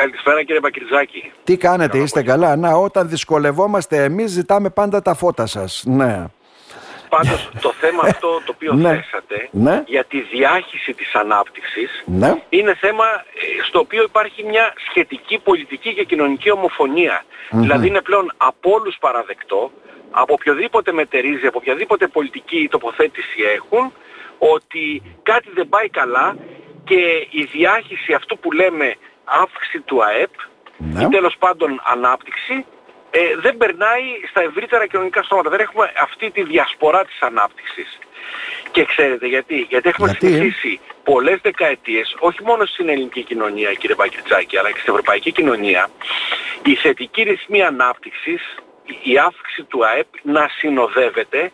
Καλησπέρα κύριε Μπακριτζάκη. Τι κάνετε, είστε καλά; Να, όταν δυσκολευόμαστε εμείς ζητάμε πάντα τα φώτα σας. Ναι. Πάντως το θέμα αυτό το οποίο Ναι. θέσατε Ναι. για τη διάχυση της ανάπτυξης Ναι. είναι θέμα ε, στο οποίο υπάρχει μια σχετική πολιτική και κοινωνική ομοφωνία. Δηλαδή είναι πλέον από όλους παραδεκτό, από οποιοδήποτε μετερίζει, από οποιαδήποτε πολιτική τοποθέτηση έχουν, ότι κάτι δεν πάει καλά και η διάχυση αυτού που λέμε αύξηση του ΑΕΠ Ναι. ή τέλος πάντων ανάπτυξη ε, δεν περνάει στα ευρύτερα κοινωνικά στρώματα. Δεν έχουμε αυτή τη διασπορά της ανάπτυξης. Και ξέρετε γιατί. Γιατί έχουμε Γιατί; συνηθίσει πολλές δεκαετίες, όχι μόνο στην ελληνική κοινωνία κύριε Μπακριτζάκη, αλλά και στην ευρωπαϊκή κοινωνία, η θετική ρυθμή ανάπτυξης, η- η αύξηση του ΑΕΠ να συνοδεύεται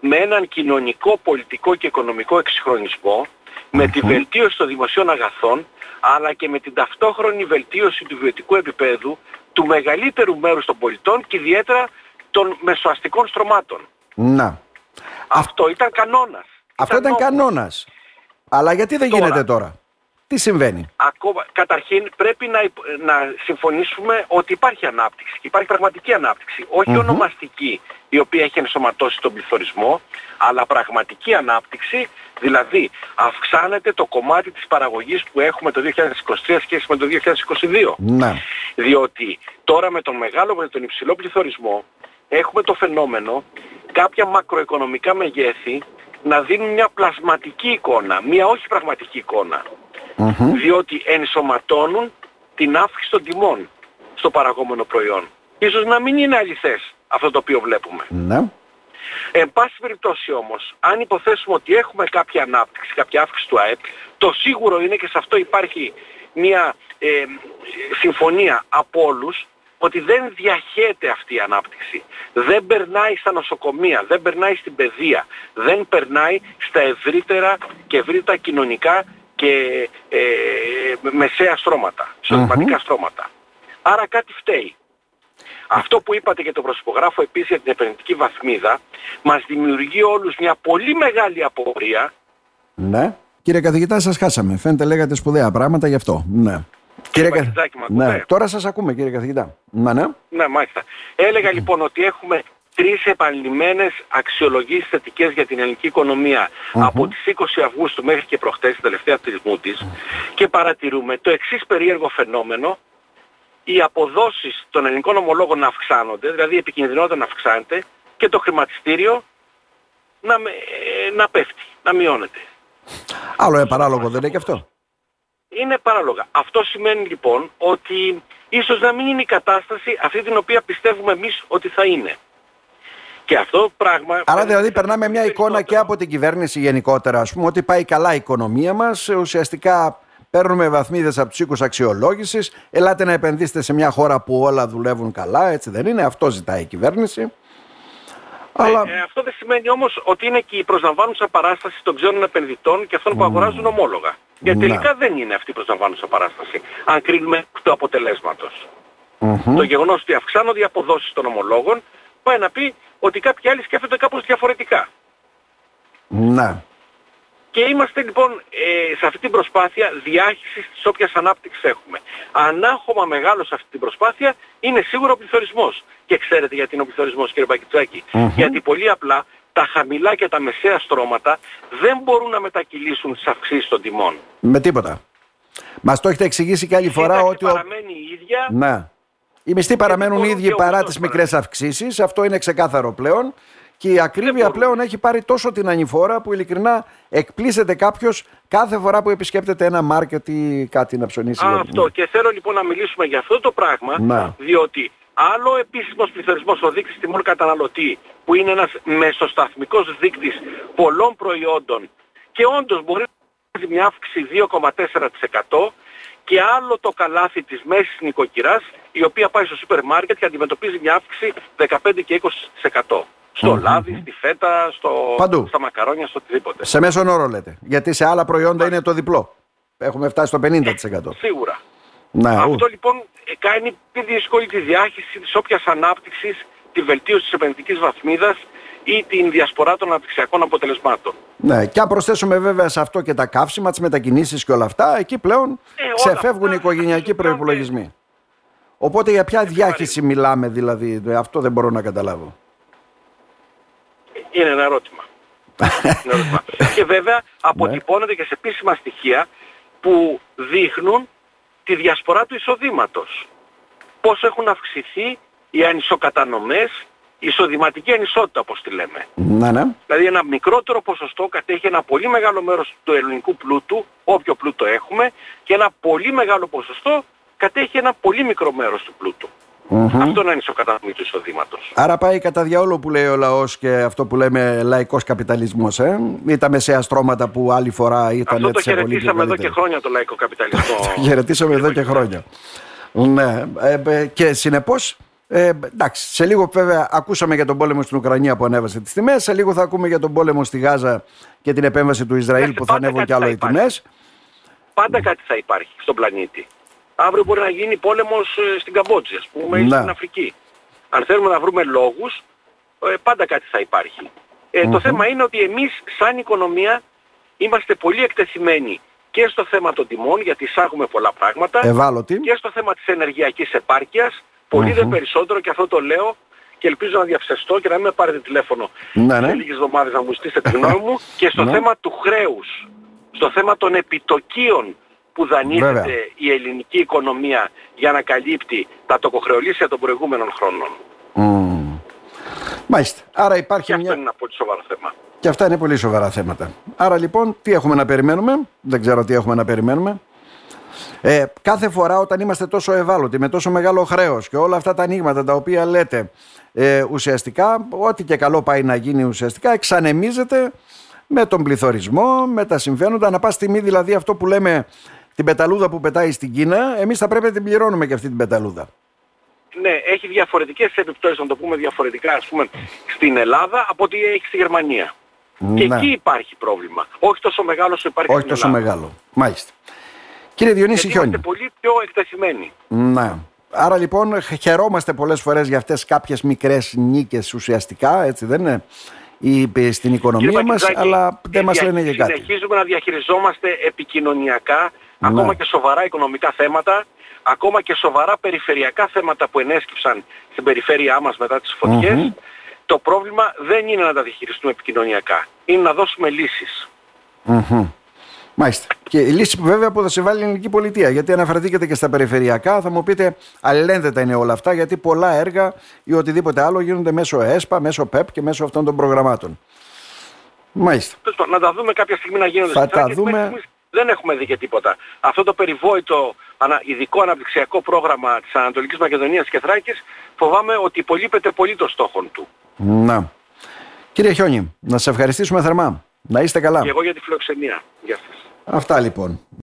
με έναν κοινωνικό, πολιτικό και οικονομικό εξυγχρονισμό, με τη βελτίωση των δημοσίων αγαθών, αλλά και με την ταυτόχρονη βελτίωση του βιωτικού επίπεδου του μεγαλύτερου μέρους των πολιτών και ιδιαίτερα των μεσοαστικών στρωμάτων. Να. Αυτό ήταν κανόνας. Αυτό ήταν νόμος. κανόνας. Αλλά γιατί δεν Τώρα. γίνεται τώρα; Τι συμβαίνει; Ακόμα, καταρχήν πρέπει να, υπ- να συμφωνήσουμε ότι υπάρχει ανάπτυξη. και Υπάρχει πραγματική ανάπτυξη. Όχι ονομαστική η οποία έχει ενσωματώσει τον πληθωρισμό, αλλά πραγματική ανάπτυξη, δηλαδή αυξάνεται το κομμάτι της παραγωγής που έχουμε το 2023 σχέση με το 2022. Να. Διότι τώρα με τον μεγάλο, με τον υψηλό πληθωρισμό έχουμε το φαινόμενο κάποια μακροοικονομικά μεγέθη να δίνουν μια πλασματική εικόνα, μια όχι πραγματική εικόνα. Διότι ενσωματώνουν την αύξηση των τιμών στο παραγόμενο προϊόν. Ίσως να μην είναι αληθές αυτό το οποίο βλέπουμε. Ναι. Εν πάση περιπτώσει όμως, αν υποθέσουμε ότι έχουμε κάποια ανάπτυξη, κάποια αύξηση του ΑΕΠ, το σίγουρο είναι και σε αυτό υπάρχει μια ε, συμφωνία από όλους, ότι δεν διαχέεται αυτή η ανάπτυξη. Δεν περνάει στα νοσοκομεία, δεν περνάει στην παιδεία, δεν περνάει στα ευρύτερα και ευρύτερα κοινωνικά και ε, μεσαία στρώματα, εισοδηματικά στρώματα. Άρα κάτι φταίει. Αυτό που είπατε για τον προσυπογράφο επίσης για την επενδυτική βαθμίδα μας δημιουργεί όλους μια πολύ μεγάλη απορία Ναι. Κύριε καθηγητά, σας χάσαμε. Φαίνεται λέγατε σπουδαία πράγματα γι' αυτό. Ναι. Κύριε Κα- Βαγγελάκη, μ' ναι. ακούτε; Τώρα σας ακούμε κύριε καθηγητά. Ναι, ναι. Ναι, μάλιστα. Έλεγα λοιπόν ότι έχουμε τρεις επανειλημμένες αξιολογήσεις θετικές για την ελληνική οικονομία από τις 20 Αυγούστου μέχρι και προχτές, την τελευταία της της και παρατηρούμε το εξής περίεργο φαινόμενο οι αποδόσεις των ελληνικών ομολόγων να αυξάνονται, δηλαδή η επικινδυνότητα να αυξάνεται και το χρηματιστήριο να, με- ε, να πέφτει, να μειώνεται. Άλλο ε, παράλογο δεν είναι και αυτό; Είναι παράλογα. Αυτό σημαίνει λοιπόν ότι ίσως να μην είναι η κατάσταση αυτή την οποία πιστεύουμε εμείς ότι θα είναι. Και αυτό το πράγμα... Άρα δηλαδή περνάμε μια εικόνα και από την κυβέρνηση γενικότερα, ας πούμε, ότι πάει καλά η οικονομία μας, ουσιαστικά παίρνουμε βαθμίδες από τους οίκους αξιολόγησης, ελάτε να επενδύσετε σε μια χώρα που όλα δουλεύουν καλά, έτσι δεν είναι, αυτό ζητάει η κυβέρνηση. Αλλά Ε, αυτό δεν σημαίνει όμως ότι είναι και η προσλαμβάνουσα παράσταση των ξένων επενδυτών και αυτών που αγοράζουν ομόλογα. Γιατί Ναι. τελικά δεν είναι αυτή η προσλαμβάνουσα παράσταση, αν κρίνουμε εκ του αποτελέσματος. Το γεγονός ότι αυξάνονται οι αποδόσεις των ομολόγων πάει να πει ότι κάποιοι άλλοι σκέφτονται κάπως διαφορετικά. ναι. Και είμαστε λοιπόν ε, σε αυτή την προσπάθεια διάχυσης της όποιας ανάπτυξης έχουμε. Ανάχωμα μεγάλος σε αυτή την προσπάθεια είναι σίγουρα ο πληθωρισμός. Και ξέρετε γιατί είναι ο πληθωρισμός κύριε Μπακιτσάκη. Γιατί πολύ απλά τα χαμηλά και τα μεσαία στρώματα δεν μπορούν να μετακυλήσουν τις αυξήσεις των τιμών. Με τίποτα. Μας το έχετε εξηγήσει και άλλη Η φορά σύνταξη ότι... ο- παραμένει η ίδια. Ναι. Οι μισθοί παραμένουν μπορούν ίδιοι και παρά όμως τις τώρα. μικρές αυξήσεις. Αυτό είναι ξεκάθαρο πλέον. Και η ακρίβεια μπορούν. πλέον έχει πάρει τόσο την ανηφόρα που ειλικρινά εκπλήσεται κάποιος κάθε φορά που επισκέπτεται ένα μάρκετ ή κάτι να ψωνίσει. Α, για- αυτό. Και θέλω λοιπόν να μιλήσουμε για αυτό το πράγμα, Να. διότι άλλο επίσημος πληθωρισμός ο δείκτης τιμών καταναλωτή, που είναι ένας μεσοσταθμικός δείκτης πολλών προϊόντων και όντως μπορεί να έχει μια αύξηση 2,4% και άλλο το καλάθι της μέσης νοικοκυράς, η οποία πάει στο σούπερ μάρκετ και αντιμετωπίζει μια αύξηση 15 και 20%. Στο λάδι, στη φέτα, στο... Παντού. στα μακαρόνια, στο οτιδήποτε. Σε μέσον όρο λέτε. Γιατί σε άλλα προϊόντα είναι το διπλό. Έχουμε φτάσει στο 50%. Σίγουρα. Ναι, ου. Αυτό λοιπόν ε, κάνει πιο δύσκολη τη διάχυση της όποιας ανάπτυξης, τη βελτίωση της επενδυτικής βαθμίδας ή την διασπορά των αναπτυξιακών αποτελεσμάτων. Ναι, και αν προσθέσουμε βέβαια σε αυτό και τα καύσιμα, τις μετακινήσεις και όλα αυτά, εκεί πλέον Ε, όλα ξεφεύγουν αυτά οι οικογενειακοί πλέον προπολογισμοί. Οπότε για ποια διάχυση μιλάμε δηλαδή, ε, αυτό δεν μπορώ να καταλάβω. Είναι ένα ερώτημα. Είναι ερώτημα. και βέβαια Ναι. αποτυπώνεται και σε επίσημα στοιχεία που δείχνουν τη διασπορά του εισοδήματος. Πώς έχουν αυξηθεί οι ανισοκατανομές, η εισοδηματική ανισότητα όπως τη λέμε. Ναι, ναι. Δηλαδή ένα μικρότερο ποσοστό κατέχει ένα πολύ μεγάλο μέρος του ελληνικού πλούτου, όποιο πλούτο έχουμε, και ένα πολύ μεγάλο ποσοστό κατέχει ένα πολύ μικρό μέρος του πλούτου. Μμμ. Αυτό είναι ανισοκατανομή του εισοδήματος. Άρα πάει κατά διαόλου που λέει ο λαός και αυτό που λέμε λαϊκός καπιταλισμός, ε; Ή τα μεσαία στρώματα που άλλη φορά ήταν Αυτό το έτσι πολύ πιο χαιρετήσαμε εδώ και καλύτερα. χρόνια το λαϊκό καπιταλισμό. Το χαιρετήσαμε εδώ και χρόνια. Ναι, ε, ε, και συνεπώς, ε, εντάξει, σε λίγο βέβαια ακούσαμε για τον πόλεμο στην Ουκρανία που ανέβασε τις τιμές, σε λίγο θα ακούμε για τον πόλεμο στη Γάζα και την επέμβαση του Ισραήλ Εντάξει, που θα πάντα ανέβουν κάτι κι άλλο θα οι υπάρχει. τιμές. Πάντα κάτι θα υπάρχει στον πλανήτη. Αύριο μπορεί να γίνει πόλεμος ε, στην Καμπότζη, ας πούμε, ή Ναι. στην Αφρική. Αν θέλουμε να βρούμε λόγους, ε, πάντα κάτι θα υπάρχει. Ε, Το θέμα είναι ότι εμείς σαν οικονομία είμαστε πολύ εκτεθειμένοι και στο θέμα των τιμών, γιατί εισάγουμε πολλά πράγματα, Ευάλωτη. και στο θέμα της ενεργειακής επάρκειας, πολύ δε περισσότερο και αυτό το λέω και ελπίζω να διαφσεστώ και να μην με πάρετε τηλέφωνο Ναι, ναι. σε λίγες εβδομάδες να μου ζητήσετε τη γνώμη μου και στο Ναι. θέμα του χρέους, στο θέμα των επιτοκίων που δανείζεται Βέβαια. η ελληνική οικονομία για να καλύπτει τα τοκοχρεωλήσια των προηγούμενων χρόνων. Μμμ. Μάλιστα. Άρα Και υπάρχει αυτό μια... είναι ένα πολύ σοβαρό θέμα. Και αυτά είναι πολύ σοβαρά θέματα. Άρα λοιπόν, τι έχουμε να περιμένουμε; Δεν ξέρω τι έχουμε να περιμένουμε. Ε, κάθε φορά όταν είμαστε τόσο ευάλωτοι, με τόσο μεγάλο χρέος και όλα αυτά τα ανοίγματα τα οποία λέτε, ε, ουσιαστικά, ό,τι και καλό πάει να γίνει ουσιαστικά, εξανεμίζεται με τον πληθωρισμό, με τα συμβαίνοντα. Να πας στιγμή δηλαδή αυτό που λέμε την πεταλούδα που πετάει στην Κίνα, εμείς θα πρέπει να την πληρώνουμε και αυτή την πεταλούδα. Ναι, έχει διαφορετικές επιπτώσεις, να το πούμε διαφορετικά, ας πούμε, στην Ελλάδα από ό,τι έχει στη Γερμανία. Και Ναι. εκεί υπάρχει πρόβλημα. Όχι τόσο μεγάλο όσο υπάρχει Όχι στην τόσο Ελλάδα. μεγάλο. Μάλιστα. Κύριε Διονύση Γιατί Χιόνι. είμαστε πολύ πιο εκτεθειμένοι. Ναι. Άρα λοιπόν χαιρόμαστε πολλές φορές για αυτές κάποιες μικρές νίκες ουσιαστικά, έτσι δεν είναι, ή στην οικονομία Κύριε μας, Πακετζάκη, αλλά δεν μας δια- λένε για κάτι. Συνεχίζουμε να διαχειριζόμαστε επικοινωνιακά, Ναι. ακόμα και σοβαρά οικονομικά θέματα, ακόμα και σοβαρά περιφερειακά θέματα που ενέσκυψαν στην περιφέρειά μας μετά τις φωτιες Μμμ. Το πρόβλημα δεν είναι να τα διαχειριστούμε επικοινωνιακά. Είναι να δώσουμε λύσεις. Μμμ. Μάλιστα. Και η λύση που βέβαια που θα συμβάλλει η ελληνική πολιτεία. Γιατί αναφερθήκατε και στα περιφερειακά, θα μου πείτε αλληλένδετα είναι όλα αυτά, γιατί πολλά έργα ή οτιδήποτε άλλο γίνονται μέσω ΕΣΠΑ, μέσω ΠΕΠ και μέσω αυτών των προγραμμάτων. Μάλιστα. Τέλος πάντων, Να τα δούμε κάποια στιγμή να γίνονται Θα στην τα Θράκη, δούμε. μέχρι στιγμής Δεν έχουμε δει και τίποτα. Αυτό το περιβόητο ανα- ειδικό αναπτυξιακό πρόγραμμα της Ανατολικής Μακεδονίας και Θράκης φοβάμαι ότι υπολείπεται πολύ των στόχων του. Να. Κύριε Χιόνι, να σε ευχαριστήσουμε θερμά. Να είστε καλά. Και εγώ για τη φιλοξενία. Γεια σας. Αυτά λοιπόν.